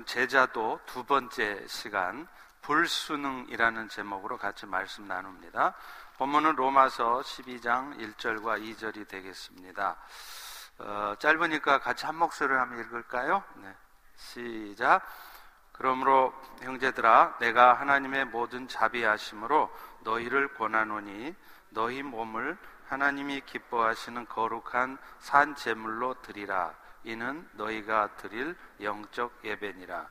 오늘은 제자도 두 번째 시간 불순응이라는 제목으로 같이 말씀 나눕니다. 본문은 로마서 12장 1절과 2절이 되겠습니다. 어, 짧으니까 같이 한 목소리로 한번 읽을까요? 네. 시작. 그러므로 형제들아 내가 하나님의 모든 자비하심으로 너희를 권하노니 너희 몸을 하나님이 기뻐하시는 거룩한 산 제물로 드리라 이는 너희가 드릴 영적 예배니라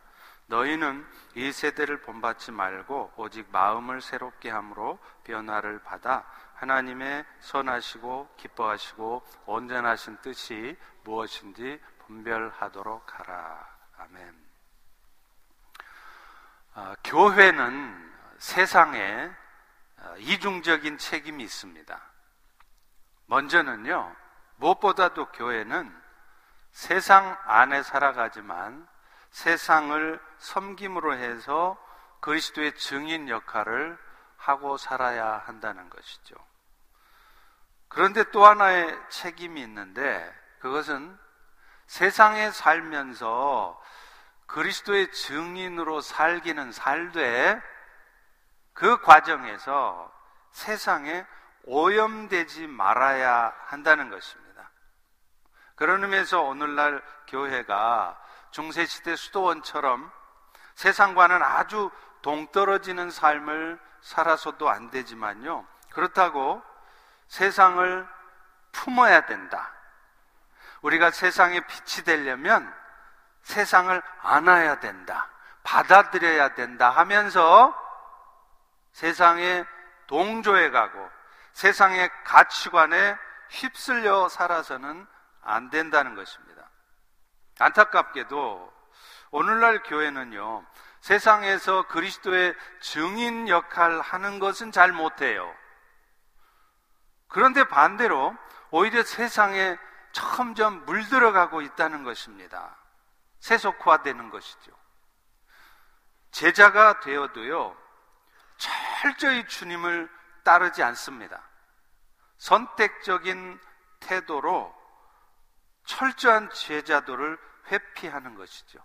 너희는 이 세대를 본받지 말고 오직 마음을 새롭게 함으로 변화를 받아 하나님의 선하시고 기뻐하시고 온전하신 뜻이 무엇인지 분별하도록 하라. 아멘. 아, 교회는 세상에 아, 이중적인 책임이 있습니다. 먼저는요, 무엇보다도 교회는 세상 안에 살아가지만 세상을 섬김으로 해서 그리스도의 증인 역할을 하고 살아야 한다는 것이죠. 그런데 또 하나의 책임이 있는데 그것은 세상에 살면서 그리스도의 증인으로 살기는 살되 그 과정에서 세상에 오염되지 말아야 한다는 것입니다. 그런 의미에서 오늘날 교회가 중세시대 수도원처럼 세상과는 아주 동떨어지는 삶을 살아서도 안 되지만요. 그렇다고 세상을 품어야 된다. 우리가 세상의 빛이 되려면 세상을 안아야 된다. 받아들여야 된다 하면서 세상에 동조해 가고 세상의 가치관에 휩쓸려 살아서는 안 된다는 것입니다. 안타깝게도 오늘날 교회는요, 세상에서 그리스도의 증인 역할 하는 것은 잘 못해요. 그런데 반대로 오히려 세상에 점점 물들어가고 있다는 것입니다. 세속화되는 것이죠. 제자가 되어도요, 철저히 주님을 따르지 않습니다. 선택적인 태도로 철저한 제자도를 회피하는 것이죠.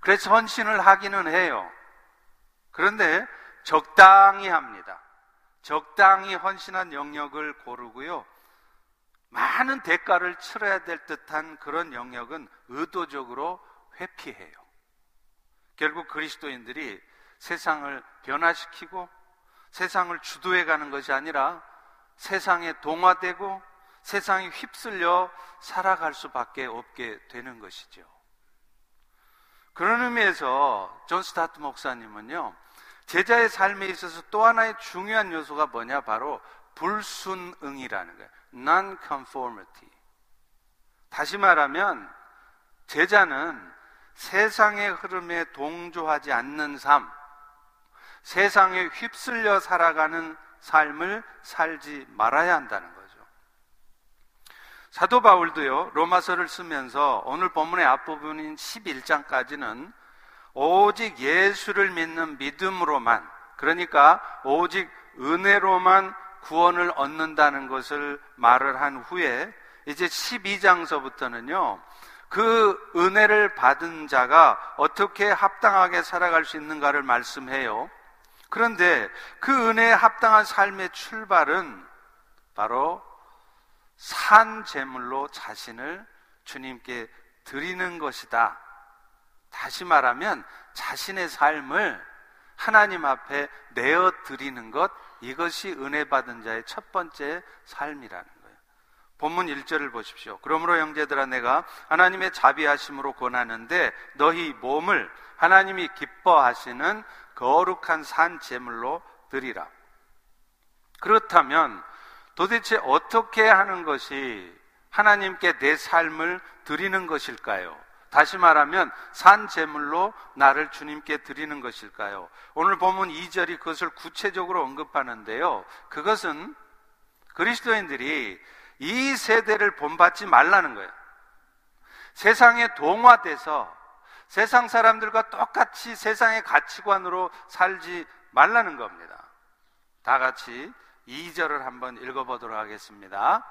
그래서 헌신을 하기는 해요. 그런데 적당히 합니다. 적당히 헌신한 영역을 고르고요. 많은 대가를 치러야 될 듯한 그런 영역은 의도적으로 회피해요. 결국 그리스도인들이 세상을 변화시키고 세상을 주도해 가는 것이 아니라 세상에 동화되고 세상에 휩쓸려 살아갈 수밖에 없게 되는 것이죠. 그런 의미에서 존 스토트 목사님은요, 제자의 삶에 있어서 또 하나의 중요한 요소가 뭐냐? 바로 불순응이라는 거예요. non-conformity. 다시 말하면, 제자는 세상의 흐름에 동조하지 않는 삶, 세상에 휩쓸려 살아가는 삶을 살지 말아야 한다는 거죠. 사도 바울도요, 로마서를 쓰면서 오늘 본문의 앞부분인 11장까지는 오직 예수를 믿는 믿음으로만, 그러니까 오직 은혜로만 구원을 얻는다는 것을 말을 한 후에 이제 12장서부터는요, 그 은혜를 받은 자가 어떻게 합당하게 살아갈 수 있는가를 말씀해요. 그런데 그 은혜에 합당한 삶의 출발은 바로 산 제물로 자신을 주님께 드리는 것이다. 다시 말하면 자신의 삶을 하나님 앞에 내어 드리는 것, 이것이 은혜 받은 자의 첫 번째 삶이라는 거예요. 본문 1절을 보십시오. 그러므로 형제들아 내가 하나님의 자비하심으로 권하는데 너희 몸을 하나님이 기뻐하시는 거룩한 산 제물로 드리라. 그렇다면 도대체 어떻게 하는 것이 하나님께 내 삶을 드리는 것일까요? 다시 말하면 산 제물로 나를 주님께 드리는 것일까요? 오늘 보면 2절이 그것을 구체적으로 언급하는데요. 그것은 그리스도인들이 이 세대를 본받지 말라는 거예요. 세상에 동화돼서 세상 사람들과 똑같이 세상의 가치관으로 살지 말라는 겁니다. 다 같이 2절을 한번 읽어보도록 하겠습니다.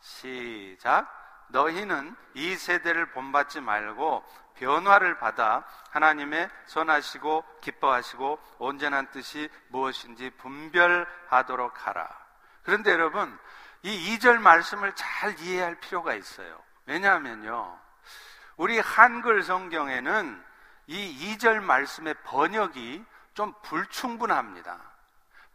시작. 너희는 이 세대를 본받지 말고 변화를 받아 하나님의 선하시고 기뻐하시고 온전한 뜻이 무엇인지 분별하도록 하라. 그런데 여러분, 이 2절 말씀을 잘 이해할 필요가 있어요. 왜냐하면요. 우리 한글 성경에는 이 2절 말씀의 번역이 좀 불충분합니다.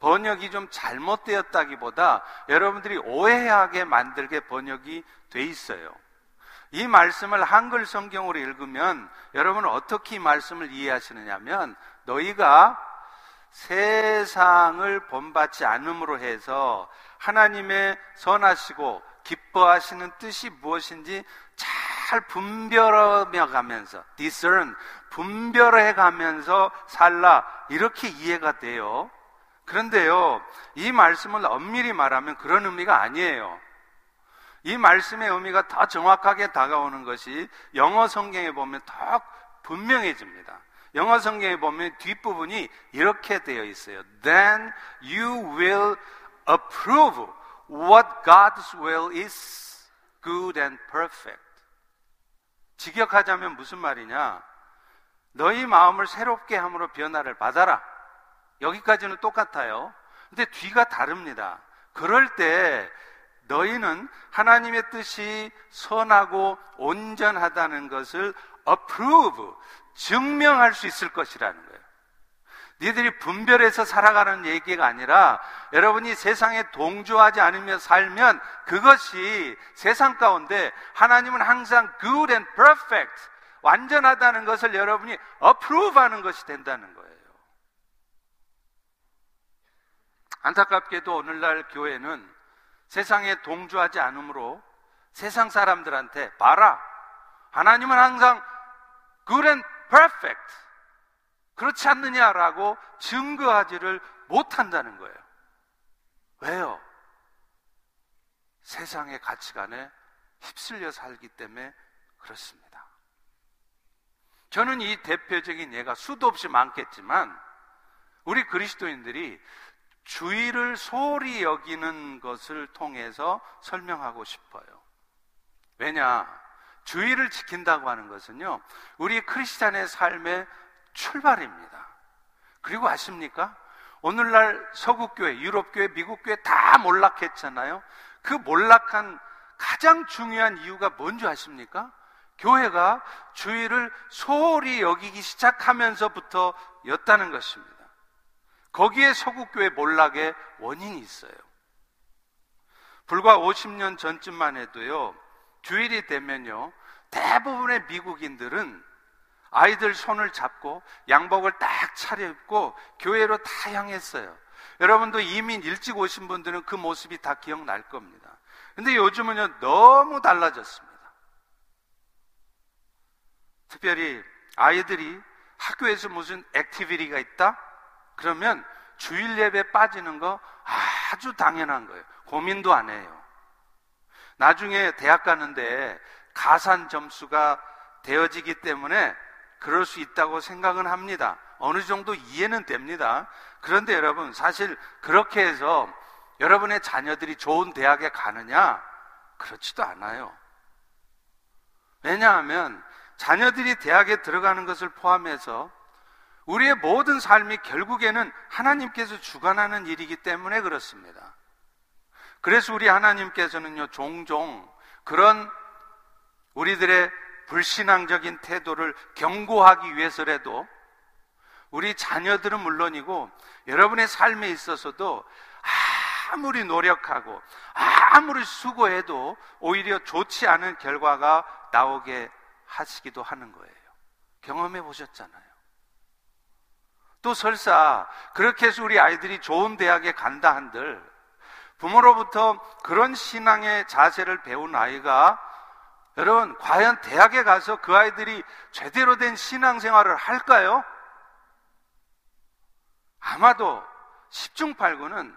번역이 좀 잘못되었다기보다 여러분들이 오해하게 만들게 번역이 돼 있어요. 이 말씀을 한글 성경으로 읽으면 여러분은 어떻게 이 말씀을 이해하시느냐면 너희가 세상을 본받지 않음으로 해서 하나님의 선하시고 기뻐하시는 뜻이 무엇인지 잘 분별하며 가면서 discern 분별해 가면서 살라 이렇게 이해가 돼요. 그런데요, 이 말씀을 엄밀히 말하면 그런 의미가 아니에요. 이 말씀의 의미가 더 정확하게 다가오는 것이 영어 성경에 보면 더 분명해집니다. 영어 성경에 보면 뒷부분이 이렇게 되어 있어요. Then you will approve what God's will is good and perfect. 직역하자면 무슨 말이냐? 너희 마음을 새롭게 함으로 변화를 받아라. 여기까지는 똑같아요. 근데 뒤가 다릅니다. 그럴 때 너희는 하나님의 뜻이 선하고 온전하다는 것을 approve, 증명할 수 있을 것이라는 거예요. 니들이 분별해서 살아가는 얘기가 아니라 여러분이 세상에 동조하지 않으며 살면 그것이 세상 가운데 하나님은 항상 good and perfect, 완전하다는 것을 여러분이 approve 하는 것이 된다는 거예요. 안타깝게도 오늘날 교회는 세상에 동조하지 않으므로 세상 사람들한테 봐라. 하나님은 항상 good and perfect. 그렇지 않느냐라고 증거하지를 못한다는 거예요. 왜요? 세상의 가치관에 휩쓸려 살기 때문에 그렇습니다. 저는 이 대표적인 예가 수도 없이 많겠지만 우리 그리스도인들이 주의를 소홀히 여기는 것을 통해서 설명하고 싶어요. 왜냐? 주의를 지킨다고 하는 것은요, 우리 크리스찬의 삶의 출발입니다. 그리고 아십니까? 오늘날 서구교회, 유럽교회, 미국교회 다 몰락했잖아요. 그 몰락한 가장 중요한 이유가 뭔지 아십니까? 교회가 주의를 소홀히 여기기 시작하면서부터 였다는 것입니다. 거기에 서구교회 몰락의 원인이 있어요. 불과 50년 전쯤만 해도요, 주일이 되면요, 대부분의 미국인들은 아이들 손을 잡고 양복을 딱 차려입고 교회로 다 향했어요. 여러분도 이민 일찍 오신 분들은 그 모습이 다 기억날 겁니다. 근데 요즘은요, 너무 달라졌습니다. 특별히 아이들이 학교에서 무슨 activity가 있다? 그러면 주일 예배 빠지는 거 아주 당연한 거예요. 고민도 안 해요. 나중에 대학 가는데 가산 점수가 되어지기 때문에 그럴 수 있다고 생각은 합니다. 어느 정도 이해는 됩니다. 그런데 여러분, 사실 그렇게 해서 여러분의 자녀들이 좋은 대학에 가느냐? 그렇지도 않아요. 왜냐하면 자녀들이 대학에 들어가는 것을 포함해서 우리의 모든 삶이 결국에는 하나님께서 주관하는 일이기 때문에 그렇습니다. 그래서 우리 하나님께서는요, 종종 그런 우리들의 불신앙적인 태도를 경고하기 위해서라도 우리 자녀들은 물론이고 여러분의 삶에 있어서도 아무리 노력하고 아무리 수고해도 오히려 좋지 않은 결과가 나오게 하시기도 하는 거예요. 경험해 보셨잖아요. 또 설사 그렇게 해서 우리 아이들이 좋은 대학에 간다 한들 부모로부터 그런 신앙의 자세를 배운 아이가 여러분 과연 대학에 가서 그 아이들이 제대로 된 신앙생활을 할까요? 아마도 10중 8구는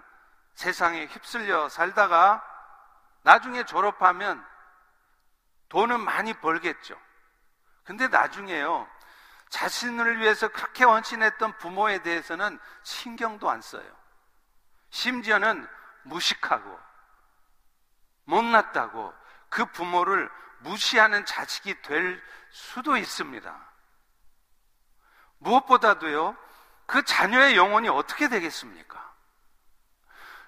세상에 휩쓸려 살다가 나중에 졸업하면 돈은 많이 벌겠죠. 근데 나중에요. 자신을 위해서 그렇게 헌신했던 부모에 대해서는 신경도 안 써요. 심지어는 무식하고 못났다고 그 부모를 무시하는 자식이 될 수도 있습니다. 무엇보다도요, 그 자녀의 영혼이 어떻게 되겠습니까?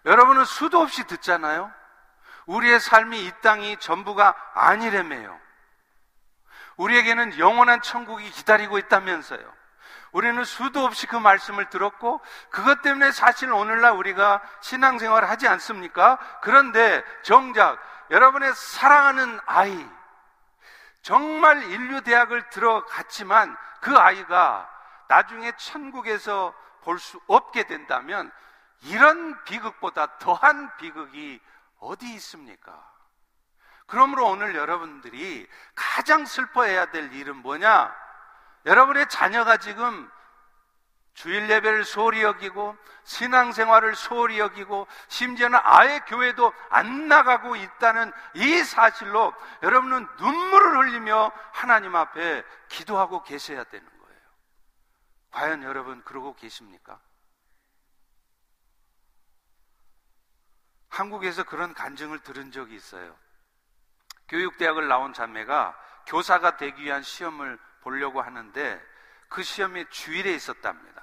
여러분은 수도 없이 듣잖아요? 우리의 삶이 이 땅이 전부가 아니래매요. 우리에게는 영원한 천국이 기다리고 있다면서요. 우리는 수도 없이 그 말씀을 들었고 그것 때문에 사실 오늘날 우리가 신앙생활을 하지 않습니까? 그런데 정작 여러분의 사랑하는 아이 정말 인류 대학을 들어갔지만 그 아이가 나중에 천국에서 볼 수 없게 된다면 이런 비극보다 더한 비극이 어디 있습니까? 그러므로 오늘 여러분들이 가장 슬퍼해야 될 일은 뭐냐? 여러분의 자녀가 지금 주일 예배를 소홀히 여기고 신앙생활을 소홀히 여기고 심지어는 아예 교회도 안 나가고 있다는 이 사실로 여러분은 눈물을 흘리며 하나님 앞에 기도하고 계셔야 되는 거예요. 과연 여러분 그러고 계십니까? 한국에서 그런 간증을 들은 적이 있어요. 교육대학을 나온 자매가 교사가 되기 위한 시험을 보려고 하는데 그 시험이 주일에 있었답니다.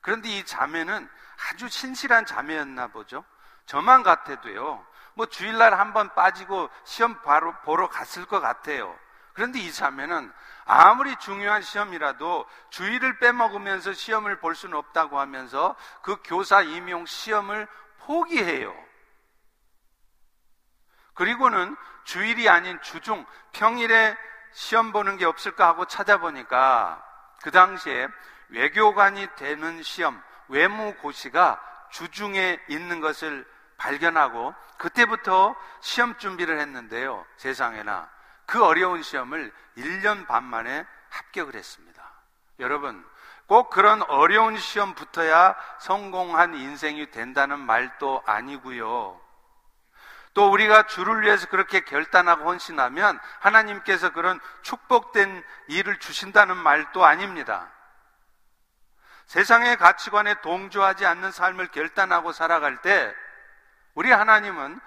그런데 이 자매는 아주 신실한 자매였나 보죠. 저만 같아도요. 뭐 주일날 한 번 빠지고 시험 바로 보러 갔을 것 같아요. 그런데 이 자매는 아무리 중요한 시험이라도 주일을 빼먹으면서 시험을 볼 수는 없다고 하면서 그 교사 임용 시험을 포기해요. 그리고는 주일이 아닌 주중, 평일에 시험 보는 게 없을까 하고 찾아보니까 그 당시에 외교관이 되는 시험, 외무고시가 주중에 있는 것을 발견하고 그때부터 시험 준비를 했는데요. 세상에나 그 어려운 시험을 1년 반 만에 합격을 했습니다. 여러분, 꼭 그런 어려운 시험 붙어야 성공한 인생이 된다는 말도 아니고요. 또 우리가 주를 위해서 그렇게 결단하고 헌신하면 하나님께서 그런 축복된 일을 주신다는 말도 아닙니다. 세상의 가치관에 동조하지 않는 삶을 결단하고 살아갈 때 우리 하나님은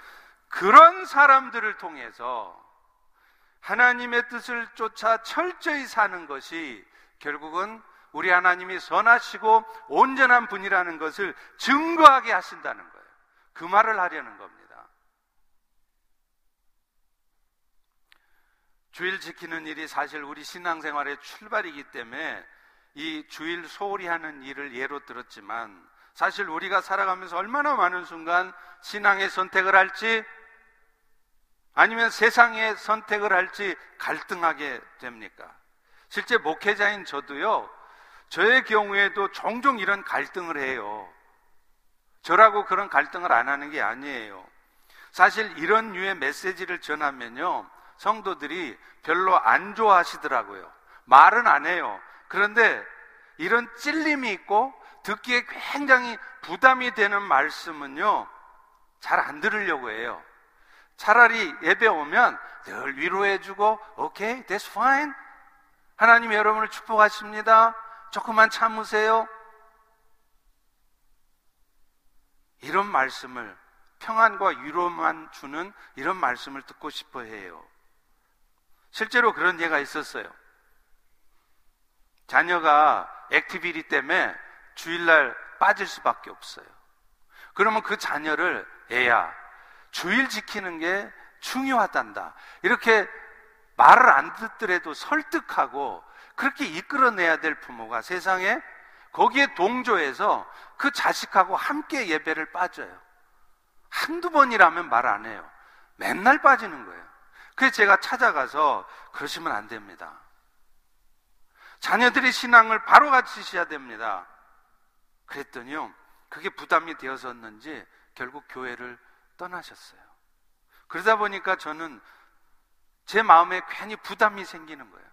그런 사람들을 통해서 하나님의 뜻을 쫓아 철저히 사는 것이 결국은 우리 하나님이 선하시고 온전한 분이라는 것을 증거하게 하신다는 거예요. 그 말을 하려는 겁니다. 주일 지키는 일이 사실 우리 신앙생활의 출발이기 때문에 이 주일 소홀히 하는 일을 예로 들었지만 사실 우리가 살아가면서 얼마나 많은 순간 신앙의 선택을 할지 아니면 세상의 선택을 할지 갈등하게 됩니까? 실제 목회자인 저도요, 저의 경우에도 종종 이런 갈등을 해요. 저라고 그런 갈등을 안 하는 게 아니에요. 사실 이런 류의 메시지를 전하면요, 성도들이 별로 안 좋아하시더라고요. 말은 안 해요. 그런데 이런 찔림이 있고 듣기에 굉장히 부담이 되는 말씀은요, 잘 안 들으려고 해요. 차라리 예배 오면 늘 위로해주고, 오케이, okay, that's fine. 하나님 여러분을 축복하십니다. 조금만 참으세요. 이런 말씀을 평안과 위로만 주는 이런 말씀을 듣고 싶어 해요. 실제로 그런 예가 있었어요. 자녀가 activity 때문에 주일날 빠질 수밖에 없어요. 그러면 그 자녀를 얘야 주일 지키는 게 중요하단다. 이렇게 말을 안 듣더라도 설득하고 그렇게 이끌어내야 될 부모가 세상에 거기에 동조해서 그 자식하고 함께 예배를 빠져요. 한두 번이라면 말 안 해요. 맨날 빠지는 거예요. 그래서 제가 찾아가서 그러시면 안 됩니다. 자녀들의 신앙을 바로 가르치셔야 됩니다. 그랬더니요, 그게 부담이 되었었는지 결국 교회를 떠나셨어요. 그러다 보니까 저는 제 마음에 괜히 부담이 생기는 거예요.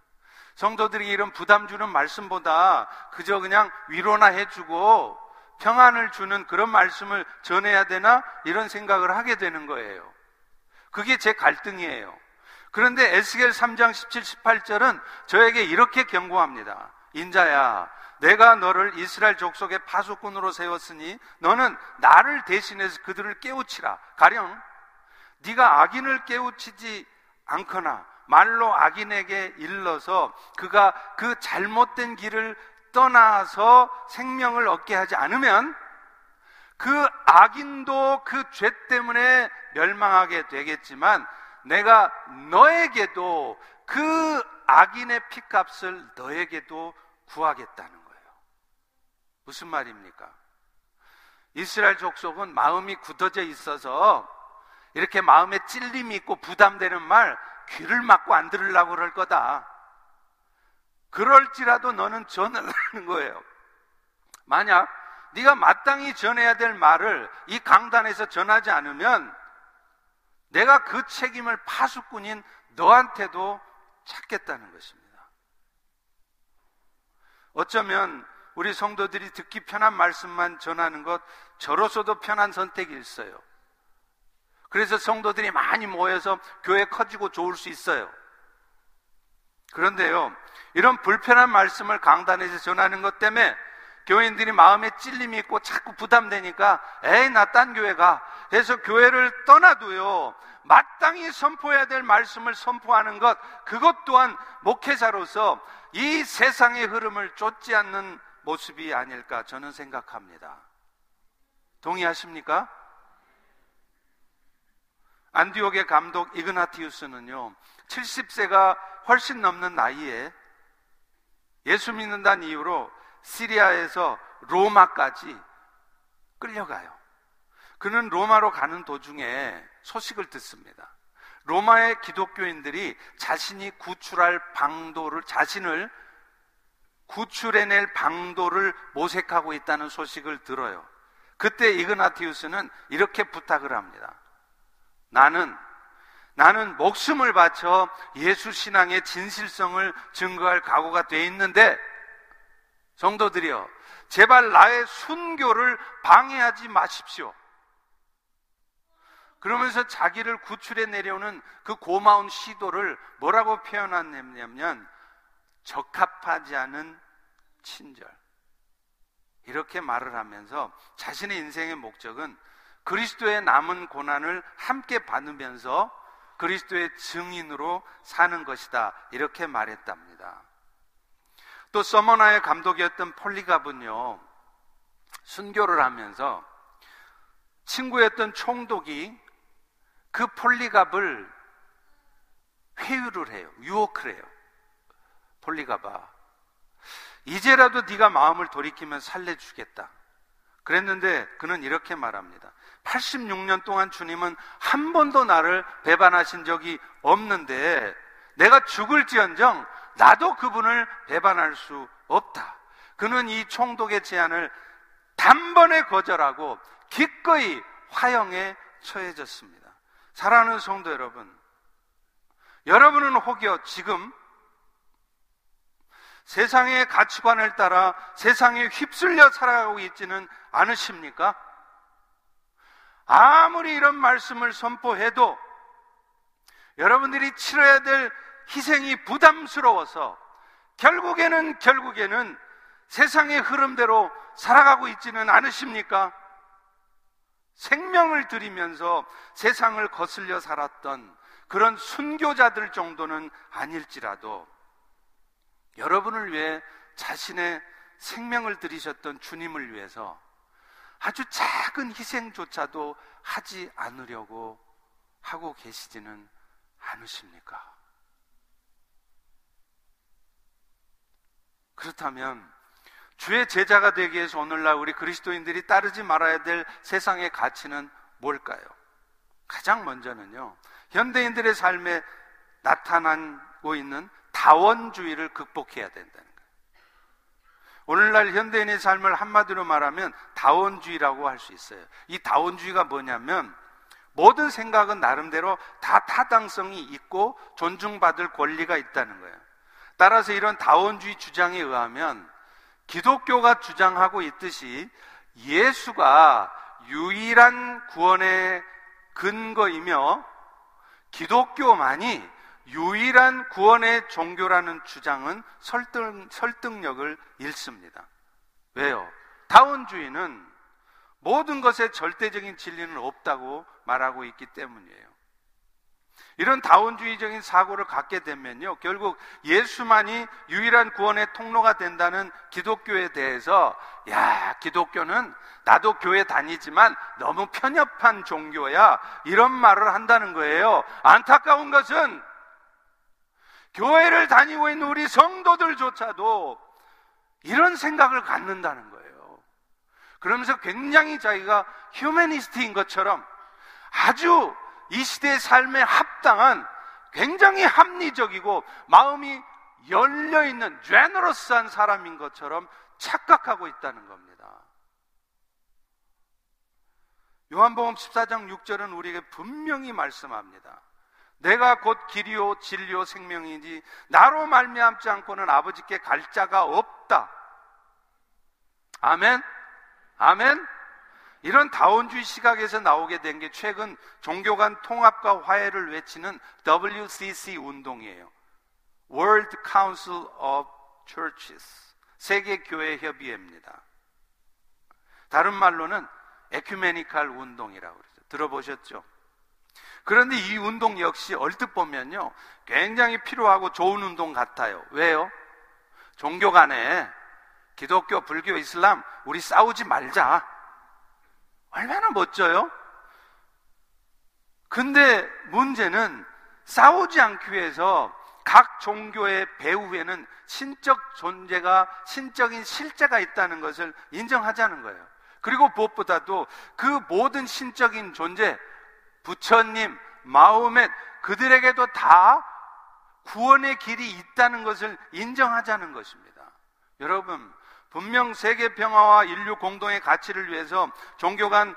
성도들이 이런 부담 주는 말씀보다 그저 그냥 위로나 해주고 평안을 주는 그런 말씀을 전해야 되나? 이런 생각을 하게 되는 거예요. 그게 제 갈등이에요. 그런데 에스겔 3장 17, 18절은 저에게 이렇게 경고합니다. 인자야, 내가 너를 이스라엘 족속의 파수꾼으로 세웠으니 너는 나를 대신해서 그들을 깨우치라. 가령 네가 악인을 깨우치지 않거나 말로 악인에게 일러서 그가 그 잘못된 길을 떠나서 생명을 얻게 하지 않으면 그 악인도 그 죄 때문에 멸망하게 되겠지만 내가 너에게도 그 악인의 피값을 너에게도 구하겠다는 거예요. 무슨 말입니까? 이스라엘 족속은 마음이 굳어져 있어서 이렇게 마음에 찔림이 있고 부담되는 말 귀를 막고 안 들으려고 그럴 거다. 그럴지라도 너는 전을 하는 거예요. 만약 네가 마땅히 전해야 될 말을 이 강단에서 전하지 않으면 내가 그 책임을 파수꾼인 너한테도 찾겠다는 것입니다. 어쩌면 우리 성도들이 듣기 편한 말씀만 전하는 것 저로서도 편한 선택이 있어요. 그래서 성도들이 많이 모여서 교회 커지고 좋을 수 있어요. 그런데요, 이런 불편한 말씀을 강단에서 전하는 것 때문에 교인들이 마음에 찔림이 있고 자꾸 부담되니까 에이 나 딴 교회 가 해서 교회를 떠나도요 마땅히 선포해야 될 말씀을 선포하는 것 그것 또한 목회자로서 이 세상의 흐름을 쫓지 않는 모습이 아닐까 저는 생각합니다. 동의하십니까? 안디옥의 감독 이그나티우스는요 70세가 훨씬 넘는 나이에 예수 믿는다는 이유로 시리아에서 로마까지 끌려가요. 그는 로마로 가는 도중에 소식을 듣습니다. 로마의 기독교인들이 자신이 구출할 방도를, 자신을 구출해낼 방도를 모색하고 있다는 소식을 들어요. 그때 이그나티우스는 이렇게 부탁을 합니다. 나는 나는 목숨을 바쳐 예수 신앙의 진실성을 증거할 각오가 돼 있는데 성도들이여 제발 나의 순교를 방해하지 마십시오. 그러면서 자기를 구출해 내려오는 그 고마운 시도를 뭐라고 표현하냐면 적합하지 않은 친절. 이렇게 말을 하면서 자신의 인생의 목적은 그리스도의 남은 고난을 함께 받으면서 그리스도의 증인으로 사는 것이다. 이렇게 말했답니다. 또 서머나의 감독이었던 폴리갑은요, 순교를 하면서 친구였던 총독이 그 폴리갑을 회유를 해요. 유혹을 해요. 폴리갑아, 이제라도 네가 마음을 돌이키면 살려주겠다. 그랬는데 그는 이렇게 말합니다. 86년 동안 주님은 한 번도 나를 배반하신 적이 없는데 내가 죽을지언정 나도 그분을 배반할 수 없다. 그는 이 총독의 제안을 단번에 거절하고 기꺼이 화형에 처해졌습니다. 사랑하는 성도 여러분, 여러분은 혹여 지금 세상의 가치관을 따라 세상에 휩쓸려 살아가고 있지는 않으십니까? 아무리 이런 말씀을 선포해도 여러분들이 치러야 될 희생이 부담스러워서 결국에는 결국에는 세상의 흐름대로 살아가고 있지는 않으십니까? 생명을 들이면서 세상을 거슬려 살았던 그런 순교자들 정도는 아닐지라도 여러분을 위해 자신의 생명을 들이셨던 주님을 위해서 아주 작은 희생조차도 하지 않으려고 하고 계시지는 않으십니까? 그렇다면 주의 제자가 되기 위해서 오늘날 우리 그리스도인들이 따르지 말아야 될 세상의 가치는 뭘까요? 가장 먼저는요, 현대인들의 삶에 나타나고 있는 다원주의를 극복해야 된다는 거예요. 오늘날 현대인의 삶을 한마디로 말하면 다원주의라고 할 수 있어요. 이 다원주의가 뭐냐면 모든 생각은 나름대로 다 타당성이 있고 존중받을 권리가 있다는 거예요. 따라서 이런 다원주의 주장에 의하면 기독교가 주장하고 있듯이 예수가 유일한 구원의 근거이며 기독교만이 유일한 구원의 종교라는 주장은 설득, 설득력을 잃습니다. 왜요? 다원주의는 모든 것에 절대적인 진리는 없다고 말하고 있기 때문이에요. 이런 다원주의적인 사고를 갖게 되면요, 결국 예수만이 유일한 구원의 통로가 된다는 기독교에 대해서, 야, 기독교는 나도 교회 다니지만 너무 편협한 종교야. 이런 말을 한다는 거예요. 안타까운 것은 교회를 다니고 있는 우리 성도들조차도 이런 생각을 갖는다는 거예요. 그러면서 굉장히 자기가 휴메니스트인 것처럼 아주 이 시대의 삶에 합당한 굉장히 합리적이고 마음이 열려 있는 제너러스한 사람인 것처럼 착각하고 있다는 겁니다. 요한복음 14장 6절은 우리에게 분명히 말씀합니다. 내가 곧 길이요 진리요 생명이지 나로 말미암지 않고는 아버지께 갈 자가 없다. 아멘. 아멘. 이런 다원주의 시각에서 나오게 된 게 최근 종교 간 통합과 화해를 외치는 WCC 운동이에요. World Council of Churches. 세계 교회 협의회입니다. 다른 말로는 에큐메니칼 운동이라고 그러죠. 들어보셨죠? 그런데 이 운동 역시 얼뜻 보면요. 굉장히 필요하고 좋은 운동 같아요. 왜요? 종교 간에 기독교, 불교, 이슬람 우리 싸우지 말자. 얼마나 멋져요? 근데 문제는 싸우지 않기 위해서 각 종교의 배후에는 신적 존재가, 신적인 실제가 있다는 것을 인정하자는 거예요. 그리고 무엇보다도 그 모든 신적인 존재, 부처님, 마음에 그들에게도 다 구원의 길이 있다는 것을 인정하자는 것입니다. 여러분, 분명 세계 평화와 인류 공동의 가치를 위해서 종교 간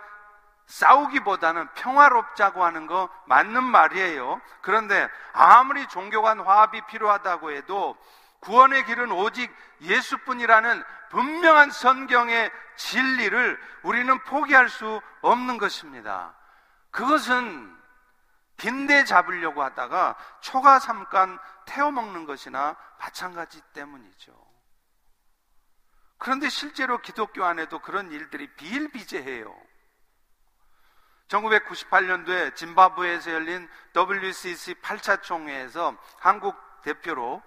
싸우기보다는 평화롭자고 하는 거 맞는 말이에요. 그런데 아무리 종교 간 화합이 필요하다고 해도 구원의 길은 오직 예수뿐이라는 분명한 성경의 진리를 우리는 포기할 수 없는 것입니다. 그것은 빈대 잡으려고 하다가 초가 삼간 태워 먹는 것이나 마찬가지 때문이죠. 그런데 실제로 기독교 안에도 그런 일들이 비일비재해요. 1998년도에 짐바브웨에서 열린 WCC 8차 총회에서 한국 대표로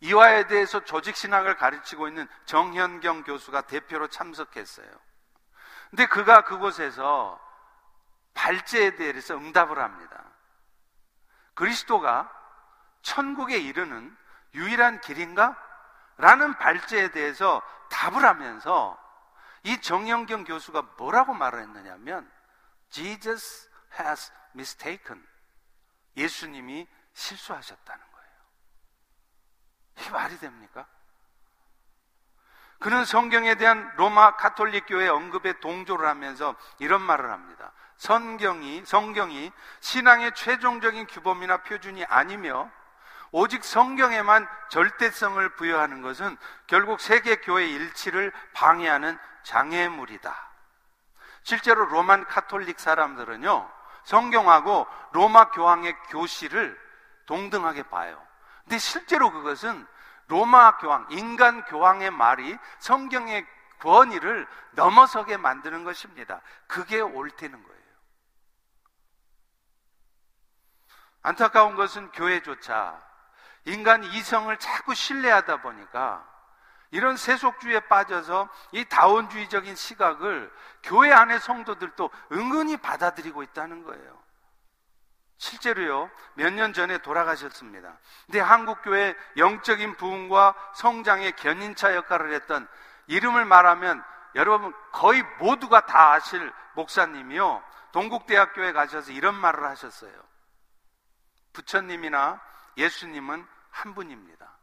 이화에 대해서 조직신학을 가르치고 있는 정현경 교수가 대표로 참석했어요. 근데 그가 그곳에서 발제에 대해서 응답을 합니다. 그리스도가 천국에 이르는 유일한 길인가? 라는 발제에 대해서 답을 하면서 이 정영경 교수가 뭐라고 말을 했느냐면 Jesus has mistaken. 예수님이 실수하셨다는 거예요. 이게 말이 됩니까? 그는 성경에 대한 로마 카톨릭 교회 언급에 동조를 하면서 이런 말을 합니다. 성경이 성경이 신앙의 최종적인 규범이나 표준이 아니며 오직 성경에만 절대성을 부여하는 것은 결국 세계 교회 일치를 방해하는 장애물이다. 실제로 Roman 카톨릭 사람들은요, 성경하고 로마 교황의 교시를 동등하게 봐요. 근데 실제로 그것은 로마 교황, 인간 교황의 말이 성경의 권위를 넘어서게 만드는 것입니다. 그게 옳다는 거예요. 안타까운 것은 교회조차 인간 이성을 자꾸 신뢰하다 보니까 이런 세속주의에 빠져서 이 다원주의적인 시각을 교회 안의 성도들도 은근히 받아들이고 있다는 거예요. 실제로요, 몇 년 전에 돌아가셨습니다. 근데 한국교회 영적인 부흥과 성장의 견인차 역할을 했던 이름을 말하면 여러분 거의 모두가 다 아실 목사님이요, 동국대학교에 가셔서 이런 말을 하셨어요. 부처님이나 예수님은 한 분입니다.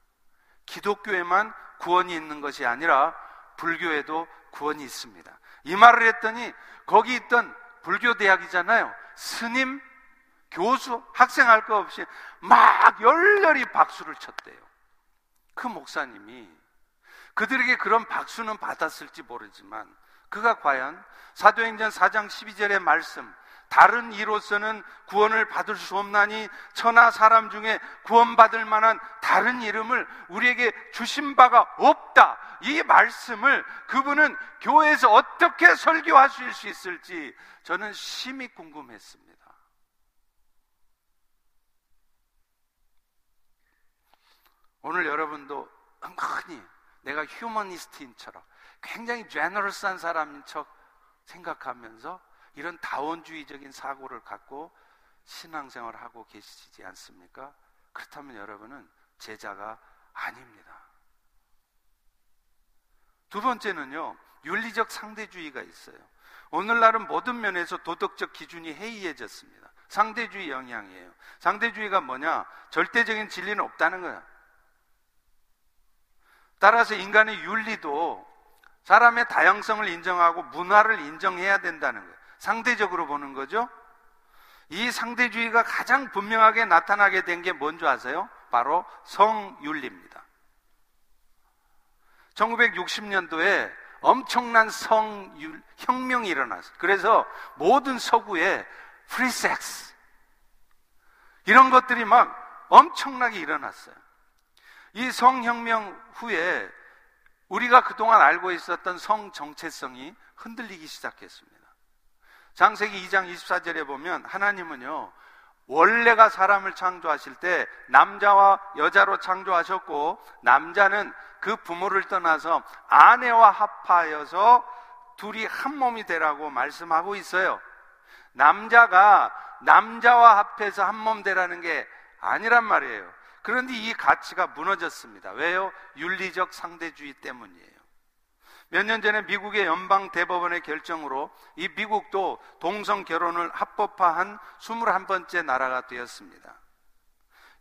기독교에만 구원이 있는 것이 아니라 불교에도 구원이 있습니다. 이 말을 했더니 거기 있던 불교 대학이잖아요. 스님, 교수, 학생 할 거 없이 막 열렬히 박수를 쳤대요. 그 목사님이 그들에게 그런 박수는 받았을지 모르지만 그가 과연 사도행전 4장 12절의 말씀 다른 이로서는 구원을 받을 수 없나니 천하 사람 중에 구원받을 만한 다른 이름을 우리에게 주신 바가 없다. 이 말씀을 그분은 교회에서 어떻게 설교하실 수 있을지 저는 심히 궁금했습니다. 오늘 여러분도 흔히 내가 휴머니스트인처럼 굉장히 제너럴스한 사람인 척 생각하면서 이런 다원주의적인 사고를 갖고 신앙생활을 하고 계시지 않습니까? 그렇다면 여러분은 제자가 아닙니다. 두 번째는요, 윤리적 상대주의가 있어요. 오늘날은 모든 면에서 도덕적 기준이 해이해졌습니다. 상대주의 영향이에요. 상대주의가 뭐냐? 절대적인 진리는 없다는 거야. 따라서 인간의 윤리도 사람의 다양성을 인정하고 문화를 인정해야 된다는 거예요. 상대적으로 보는 거죠. 이 상대주의가 가장 분명하게 나타나게 된 게 뭔지 아세요? 바로 성윤리입니다. 1960년도에 엄청난 성혁명이 일어났어요. 그래서 모든 서구에 프리섹스 이런 것들이 막 엄청나게 일어났어요. 이 성혁명 후에 우리가 그동안 알고 있었던 성 정체성이 흔들리기 시작했습니다. 창세기 2장 24절에 보면 하나님은요, 원래가 사람을 창조하실 때 남자와 여자로 창조하셨고 남자는 그 부모를 떠나서 아내와 합하여서 둘이 한 몸이 되라고 말씀하고 있어요. 남자가 남자와 합해서 한 몸 되라는 게 아니란 말이에요. 그런데 이 가치가 무너졌습니다. 왜요? 윤리적 상대주의 때문이에요. 몇 년 전에 미국의 연방 대법원의 결정으로 이 미국도 동성 결혼을 합법화한 21번째 나라가 되었습니다.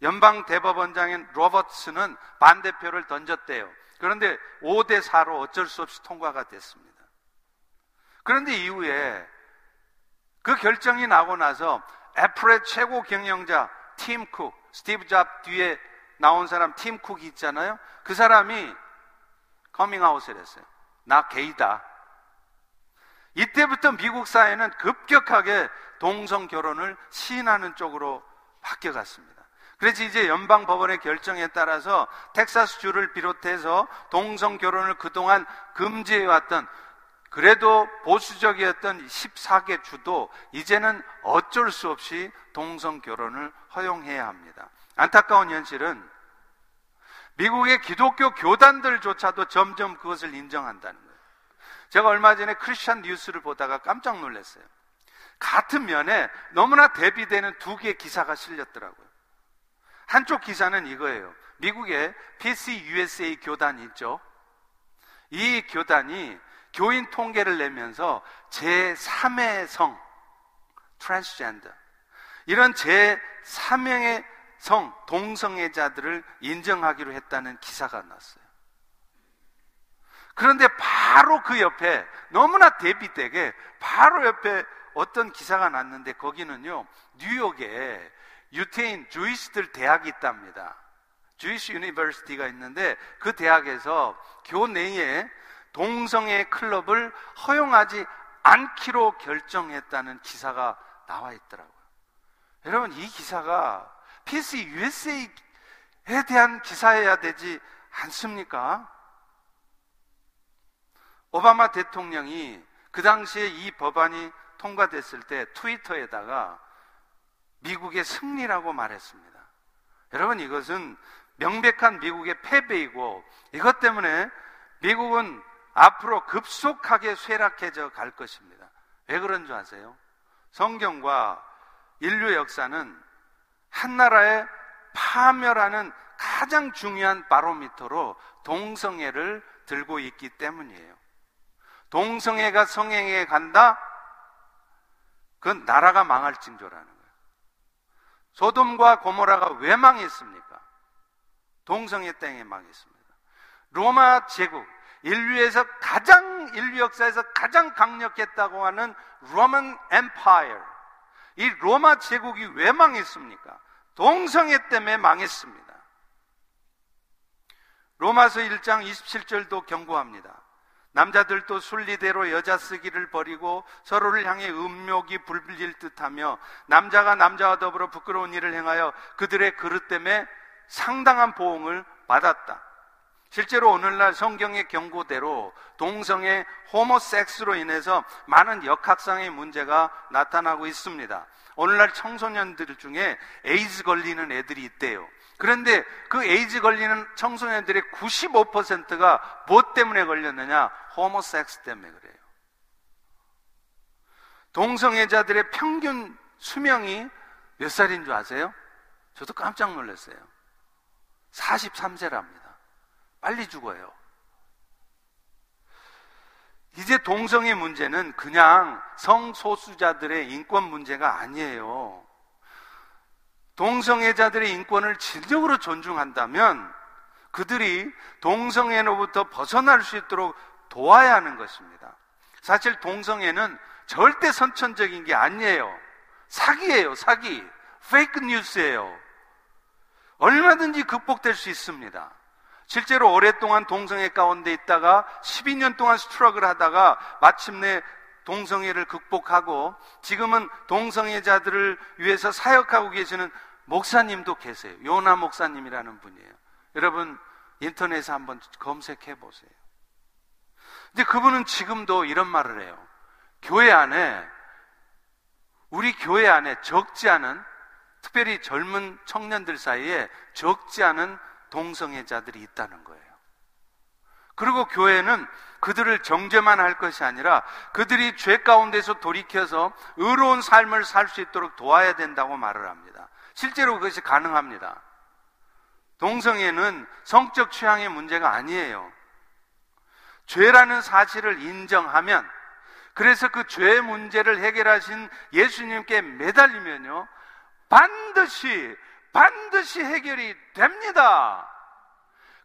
연방 대법원장인 로버츠는 반대표를 던졌대요. 그런데 5대 4로 어쩔 수 없이 통과가 됐습니다. 그런데 이후에 그 결정이 나고 나서 애플의 최고 경영자 팀 쿡, 스티브 잡 뒤에 나온 사람 팀 쿡이 있잖아요. 그 사람이 커밍아웃을 했어요. 나 게이다. 이때부터 미국 사회는 급격하게 동성 결혼을 시인하는 쪽으로 바뀌어갔습니다. 그래서 이제 연방 법원의 결정에 따라서 텍사스 주를 비롯해서 동성 결혼을 그동안 금지해왔던 그래도 보수적이었던 14개 주도 이제는 어쩔 수 없이 동성 결혼을 허용해야 합니다. 안타까운 현실은 미국의 기독교 교단들조차도 점점 그것을 인정한다는 거예요. 제가 얼마 전에 크리스천 뉴스를 보다가 깜짝 놀랐어요. 같은 면에 너무나 대비되는 두 개의 기사가 실렸더라고요. 한쪽 기사는 이거예요. 미국의 PC USA 교단이 있죠. 이 교단이 교인 통계를 내면서 제3의 성, 트랜스젠더, 이런 제3명의 성, 동성애자들을 인정하기로 했다는 기사가 났어요. 그런데 바로 그 옆에 너무나 대비되게 바로 옆에 어떤 기사가 났는데 거기는요, 뉴욕에 유태인 Jewish들 대학이 있답니다. Jewish University가 있는데 그 대학에서 교내에 동성애 클럽을 허용하지 않기로 결정했다는 기사가 나와 있더라고요. 여러분, 이 기사가 PC USA에 대한 기사여야 되지 않습니까? 오바마 대통령이 그 당시에 이 법안이 통과됐을 때 트위터에다가 미국의 승리라고 말했습니다. 여러분, 이것은 명백한 미국의 패배이고 이것 때문에 미국은 앞으로 급속하게 쇠락해져 갈 것입니다. 왜 그런 줄 아세요? 성경과 인류 역사는 한 나라의 파멸하는 가장 중요한 바로미터로 동성애를 들고 있기 때문이에요. 동성애가 성행에 간다? 그건 나라가 망할 징조라는 거예요. 소돔과 고모라가 왜 망했습니까? 동성애 땡에 망했습니다. 로마 제국, 인류에서 가장 인류 역사에서 가장 강력했다고 하는 로만 엠파이어. 이 로마 제국이 왜 망했습니까? 동성애 때문에 망했습니다. 로마서 1장 27절도 경고합니다. 남자들도 순리대로 여자 쓰기를 버리고 서로를 향해 음욕이 불빌릴 듯하며 남자가 남자와 더불어 부끄러운 일을 행하여 그들의 그릇 때문에 상당한 보응을 받았다. 실제로 오늘날 성경의 경고대로 동성애 호모섹스로 인해서 많은 역학상의 문제가 나타나고 있습니다. 오늘날 청소년들 중에 에이즈 걸리는 애들이 있대요. 그런데 그 에이즈 걸리는 청소년들의 95%가 무엇 때문에 걸렸느냐? homosex 때문에 그래요. 동성애자들의 평균 수명이 몇 살인 줄 아세요? 저도 깜짝 놀랐어요. 43세랍니다. 빨리 죽어요. 이제 동성애 문제는 그냥 성소수자들의 인권 문제가 아니에요. 동성애자들의 인권을 진정으로 존중한다면 그들이 동성애로부터 벗어날 수 있도록 도와야 하는 것입니다. 사실 동성애는 절대 선천적인 게 아니에요. 사기예요, 사기. 페이크 뉴스예요. 얼마든지 극복될 수 있습니다. 실제로 오랫동안 동성애 가운데 있다가 12년 동안 스트럭을 하다가 마침내 동성애를 극복하고 지금은 동성애자들을 위해서 사역하고 계시는 목사님도 계세요. 요나 목사님이라는 분이에요. 여러분 인터넷에 한번 검색해 보세요. 근데 그분은 지금도 이런 말을 해요. 교회 안에 우리 교회 안에 적지 않은 특별히 젊은 청년들 사이에 적지 않은 동성애자들이 있다는 거예요. 그리고 교회는 그들을 정죄만 할 것이 아니라 그들이 죄 가운데서 돌이켜서 의로운 삶을 살 수 있도록 도와야 된다고 말을 합니다. 실제로 그것이 가능합니다. 동성애는 성적 취향의 문제가 아니에요. 죄라는 사실을 인정하면 그래서 그죄 문제를 해결하신 예수님께 매달리면요. 반드시, 반드시 해결이 됩니다.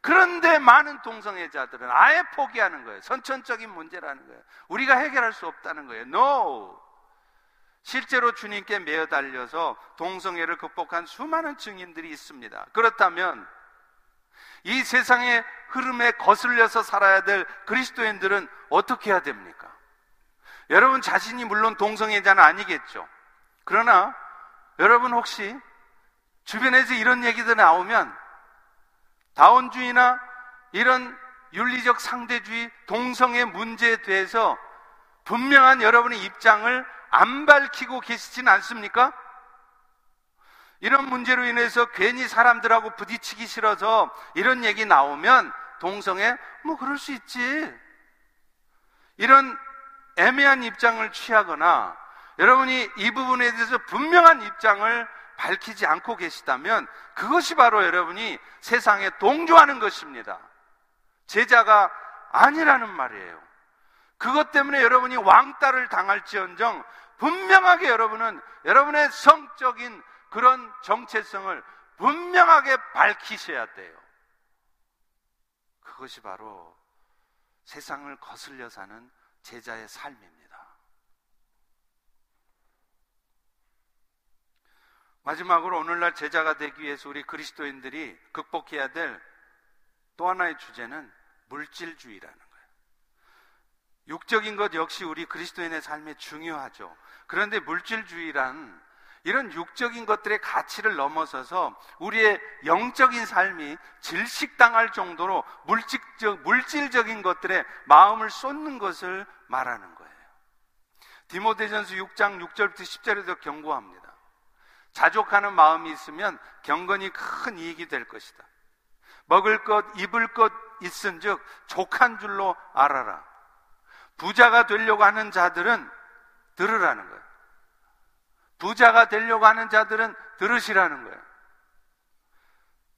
그런데 많은 동성애자들은 아예 포기하는 거예요. 선천적인 문제라는 거예요. 우리가 해결할 수 없다는 거예요. No! 실제로 주님께 매어 달려서 동성애를 극복한 수많은 증인들이 있습니다. 그렇다면 이 세상의 흐름에 거슬려서 살아야 될 그리스도인들은 어떻게 해야 됩니까? 여러분 자신이 물론 동성애자는 아니겠죠. 그러나 여러분 혹시 주변에서 이런 얘기들 나오면 다원주의나 이런 윤리적 상대주의, 동성애 문제에 대해서 분명한 여러분의 입장을 안 밝히고 계시진 않습니까? 이런 문제로 인해서 괜히 사람들하고 부딪히기 싫어서 이런 얘기 나오면 동성애 뭐 그럴 수 있지. 이런 애매한 입장을 취하거나 여러분이 이 부분에 대해서 분명한 입장을 밝히지 않고 계시다면 그것이 바로 여러분이 세상에 동조하는 것입니다. 제자가 아니라는 말이에요. 그것 때문에 여러분이 왕따를 당할지언정 분명하게 여러분은 여러분의 성적인 그런 정체성을 분명하게 밝히셔야 돼요. 그것이 바로 세상을 거슬려 사는 제자의 삶입니다. 마지막으로 오늘날 제자가 되기 위해서 우리 그리스도인들이 극복해야 될 또 하나의 주제는 물질주의라는 거예요. 육적인 것 역시 우리 그리스도인의 삶에 중요하죠. 그런데 물질주의란 이런 육적인 것들의 가치를 넘어서서 우리의 영적인 삶이 질식당할 정도로 물질적, 물질적인 것들에 마음을 쏟는 것을 말하는 거예요. 디모데전서 6장 6절부터 10절에도 경고합니다. 자족하는 마음이 있으면 경건이 큰 이익이 될 것이다. 먹을 것, 입을 것 있은 즉, 족한 줄로 알아라. 부자가 되려고 하는 자들은 들으라는 거예요. 부자가 되려고 하는 자들은 들으시라는 거예요.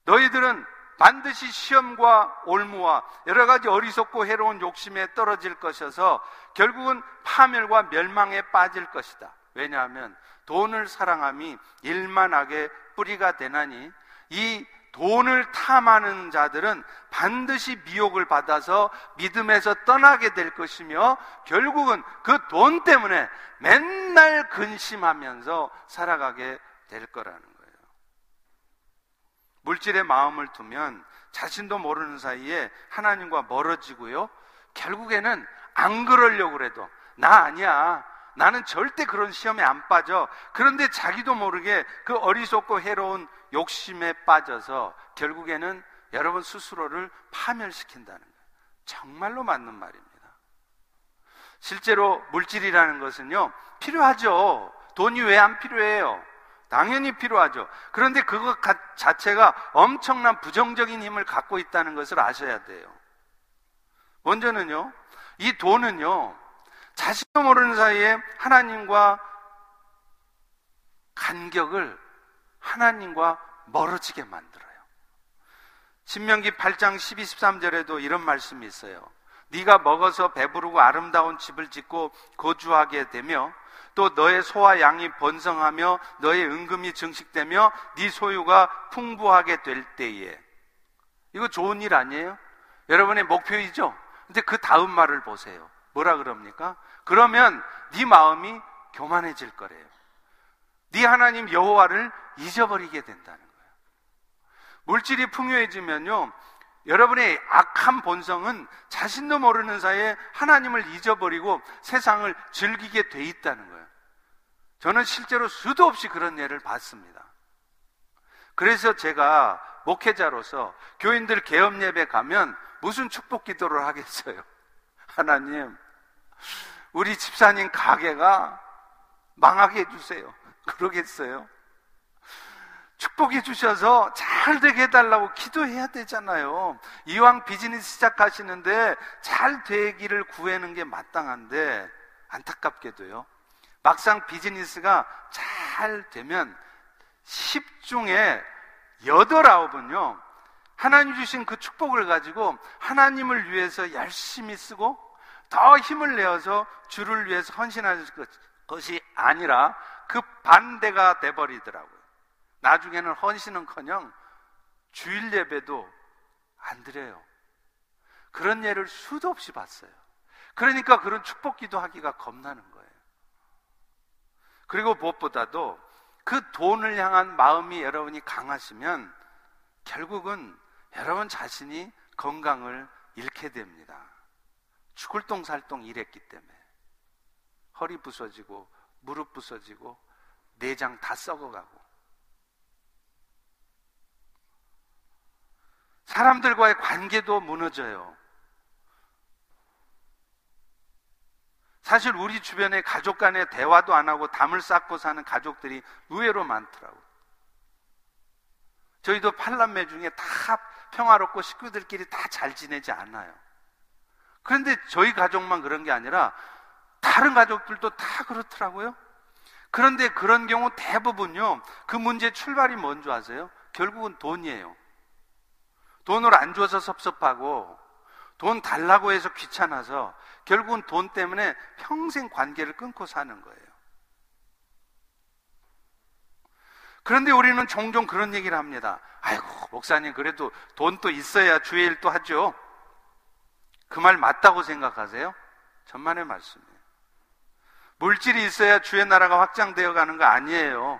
너희들은 반드시 시험과 올무와 여러 가지 어리석고 해로운 욕심에 떨어질 것이어서 결국은 파멸과 멸망에 빠질 것이다. 왜냐하면 돈을 사랑함이 일만하게 뿌리가 되나니 이 돈을 탐하는 자들은 반드시 미혹을 받아서 믿음에서 떠나게 될 것이며 결국은 그 돈 때문에 맨날 근심하면서 살아가게 될 거라는 거예요. 물질에 마음을 두면 자신도 모르는 사이에 하나님과 멀어지고요. 결국에는 안 그러려고 그래도 나 아니야. 나는 절대 그런 시험에 안 빠져. 그런데 자기도 모르게 그 어리석고 해로운 욕심에 빠져서 결국에는 여러분 스스로를 파멸시킨다는 거예요. 정말로 맞는 말입니다. 실제로 물질이라는 것은요, 필요하죠. 돈이 왜 안 필요해요? 당연히 필요하죠. 그런데 그것 자체가 엄청난 부정적인 힘을 갖고 있다는 것을 아셔야 돼요. 먼저는요, 이 돈은요, 자신도 모르는 사이에 하나님과 간격을 하나님과 멀어지게 만들어요. 신명기 8장 12, 13절에도 이런 말씀이 있어요. 네가 먹어서 배부르고 아름다운 집을 짓고 거주하게 되며 또 너의 소와 양이 번성하며 너의 은금이 증식되며 네 소유가 풍부하게 될 때에 이거 좋은 일 아니에요? 여러분의 목표이죠? 근데 그 다음 말을 보세요. 뭐라 그럽니까? 그러면 네 마음이 교만해질 거래요. 네 하나님 여호와를 잊어버리게 된다는 거예요. 물질이 풍요해지면요. 여러분의 악한 본성은 자신도 모르는 사이에 하나님을 잊어버리고 세상을 즐기게 돼 있다는 거예요. 저는 실제로 수도 없이 그런 예를 봤습니다. 그래서 제가 목회자로서 교인들 개업 예배 가면 무슨 축복 기도를 하겠어요? 하나님, 우리 집사님 가게가 망하게 해주세요. 그러겠어요? 축복해 주셔서 잘 되게 해달라고 기도해야 되잖아요. 이왕 비즈니스 시작하시는데 잘 되기를 구하는 게 마땅한데 안타깝게도요. 막상 비즈니스가 잘 되면 10중에 8, 9은요. 하나님 주신 그 축복을 가지고 하나님을 위해서 열심히 쓰고 더 힘을 내어서 주를 위해서 헌신하는 것이 아니라 그 반대가 돼버리더라고요. 나중에는 헌신은커녕 주일 예배도 안 드려요. 그런 예를 수도 없이 봤어요. 그러니까 그런 축복 기도 하기가 겁나는 거예요. 그리고 무엇보다도 그 돈을 향한 마음이 여러분이 강하시면 결국은 여러분 자신이 건강을 잃게 됩니다. 죽을 똥살똥 일했기 때문에 허리 부서지고 무릎 부서지고 내장 다 썩어가고 사람들과의 관계도 무너져요. 사실 우리 주변에 가족 간에 대화도 안 하고 담을 쌓고 사는 가족들이 의외로 많더라고요. 저희도 팔남매 중에 다 평화롭고 식구들끼리 다 잘 지내지 않아요. 그런데 저희 가족만 그런 게 아니라 다른 가족들도 다 그렇더라고요. 그런데 그런 경우 대부분요, 그 문제 출발이 뭔지 아세요? 결국은 돈이에요. 돈을 안 줘서 섭섭하고, 돈 달라고 해서 귀찮아서, 결국은 돈 때문에 평생 관계를 끊고 사는 거예요. 그런데 우리는 종종 그런 얘기를 합니다. 아이고, 목사님, 그래도 돈도 있어야 주의 일도 하죠. 그 말 맞다고 생각하세요? 전만의 말씀이에요. 물질이 있어야 주의 나라가 확장되어 가는 거 아니에요.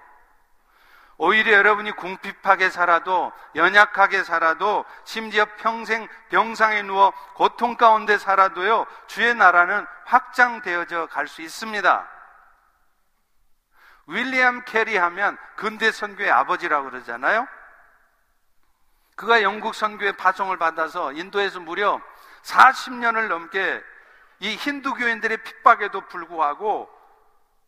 오히려 여러분이 궁핍하게 살아도 연약하게 살아도 심지어 평생 병상에 누워 고통 가운데 살아도요 주의 나라는 확장되어져 갈 수 있습니다. 윌리엄 캐리 하면 근대 선교의 아버지라고 그러잖아요. 그가 영국 선교의 파송을 받아서 인도에서 무려 40년을 넘게 이 힌두교인들의 핍박에도 불구하고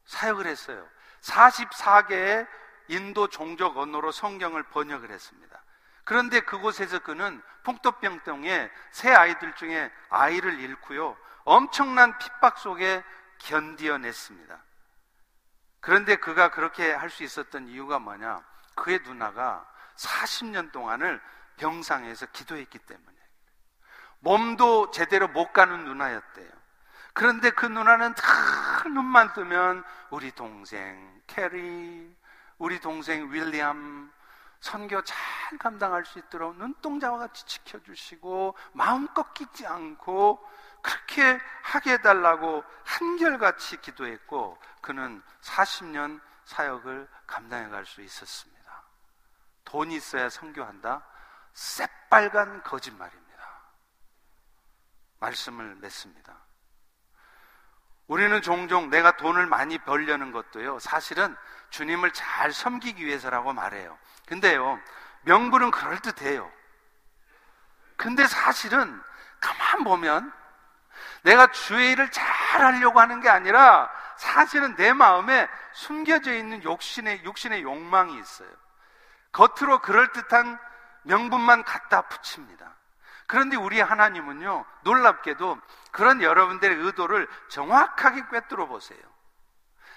사역을 했어요. 44개의 인도 종족 언어로 성경을 번역을 했습니다. 그런데 그곳에서 그는 풍토병동에 새 아이들 중에 아이를 잃고요. 엄청난 핍박 속에 견디어냈습니다. 그런데 그가 그렇게 할 수 있었던 이유가 뭐냐? 그의 누나가 40년 동안을 병상에서 기도했기 때문에. 몸도 제대로 못 가누는 누나였대요. 그런데 그 누나는 다 눈만 뜨면 우리 동생 캐리, 우리 동생 윌리엄 선교 잘 감당할 수 있도록 눈동자와 같이 지켜주시고 마음 뺏기지 않고 그렇게 하게 해달라고 한결같이 기도했고 그는 40년 사역을 감당해 갈 수 있었습니다. 돈이 있어야 선교한다? 새빨간 거짓말입니다. 말씀을 맺습니다. 우리는 종종 내가 돈을 많이 벌려는 것도요, 사실은 주님을 잘 섬기기 위해서라고 말해요. 근데요, 명분은 그럴듯해요. 근데 사실은 가만 보면 내가 주의 일을 잘 하려고 하는 게 아니라 사실은 내 마음에 숨겨져 있는 욕심의, 육신의 욕망이 있어요. 겉으로 그럴듯한 명분만 갖다 붙입니다. 그런데 우리 하나님은요, 놀랍게도 그런 여러분들의 의도를 정확하게 꿰뚫어 보세요.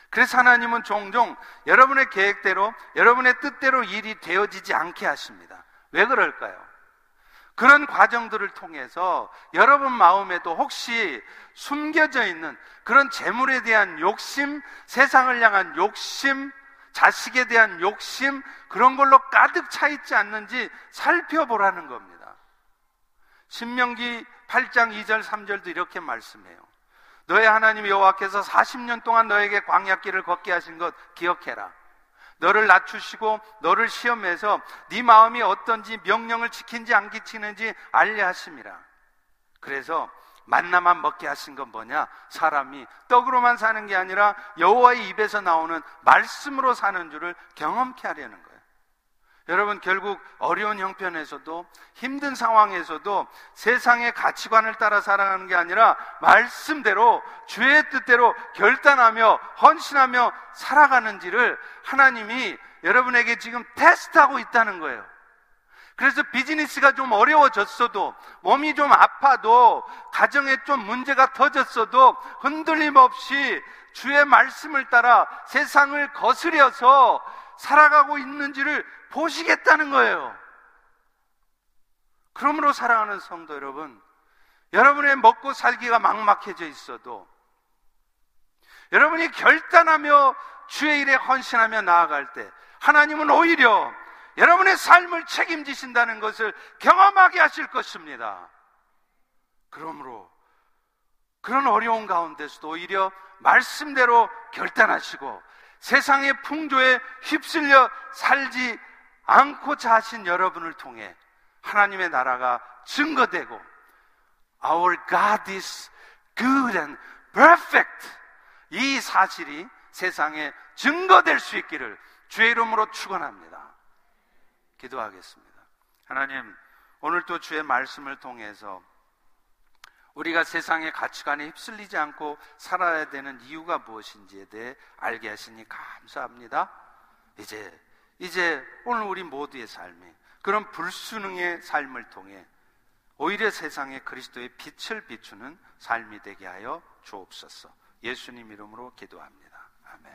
그래서 하나님은 종종 여러분의 계획대로, 여러분의 뜻대로 일이 되어지지 않게 하십니다. 왜 그럴까요? 그런 과정들을 통해서 여러분 마음에도 혹시 숨겨져 있는 그런 재물에 대한 욕심, 세상을 향한 욕심, 자식에 대한 욕심, 그런 걸로 가득 차 있지 않는지 살펴보라는 겁니다. 신명기 8장 2절 3절도 이렇게 말씀해요. 너의 하나님 여호와께서 40년 동안 너에게 광야길을 걷게 하신 것 기억해라. 너를 낮추시고 너를 시험해서 네 마음이 어떤지 명령을 지킨지 안 지키는지 알려 하심이라. 그래서 만나만 먹게 하신 건 뭐냐? 사람이 떡으로만 사는 게 아니라 여호와의 입에서 나오는 말씀으로 사는 줄을 경험케 하려는 거예요. 여러분 결국 어려운 형편에서도 힘든 상황에서도 세상의 가치관을 따라 살아가는 게 아니라 말씀대로 주의 뜻대로 결단하며 헌신하며 살아가는지를 하나님이 여러분에게 지금 테스트하고 있다는 거예요. 그래서 비즈니스가 좀 어려워졌어도 몸이 좀 아파도 가정에 좀 문제가 터졌어도 흔들림 없이 주의 말씀을 따라 세상을 거스려서 살아가고 있는지를 보시겠다는 거예요. 그러므로 사랑하는 성도 여러분, 여러분의 먹고 살기가 막막해져 있어도 여러분이 결단하며 주의 일에 헌신하며 나아갈 때 하나님은 오히려 여러분의 삶을 책임지신다는 것을 경험하게 하실 것입니다. 그러므로 그런 어려운 가운데서도 오히려 말씀대로 결단하시고 세상의 풍조에 휩쓸려 살지 않고자 하신 여러분을 통해 하나님의 나라가 증거되고 Our God is good and perfect 이 사실이 세상에 증거될 수 있기를 주의 이름으로 축원합니다. 기도하겠습니다. 하나님 오늘 또 주의 말씀을 통해서 우리가 세상의 가치관에 휩쓸리지 않고 살아야 되는 이유가 무엇인지에 대해 알게 하시니 감사합니다. 이제 이제 오늘 우리 모두의 삶이 그런 불순응의 삶을 통해 오히려 세상에 그리스도의 빛을 비추는 삶이 되게 하여 주옵소서. 예수님 이름으로 기도합니다. 아멘.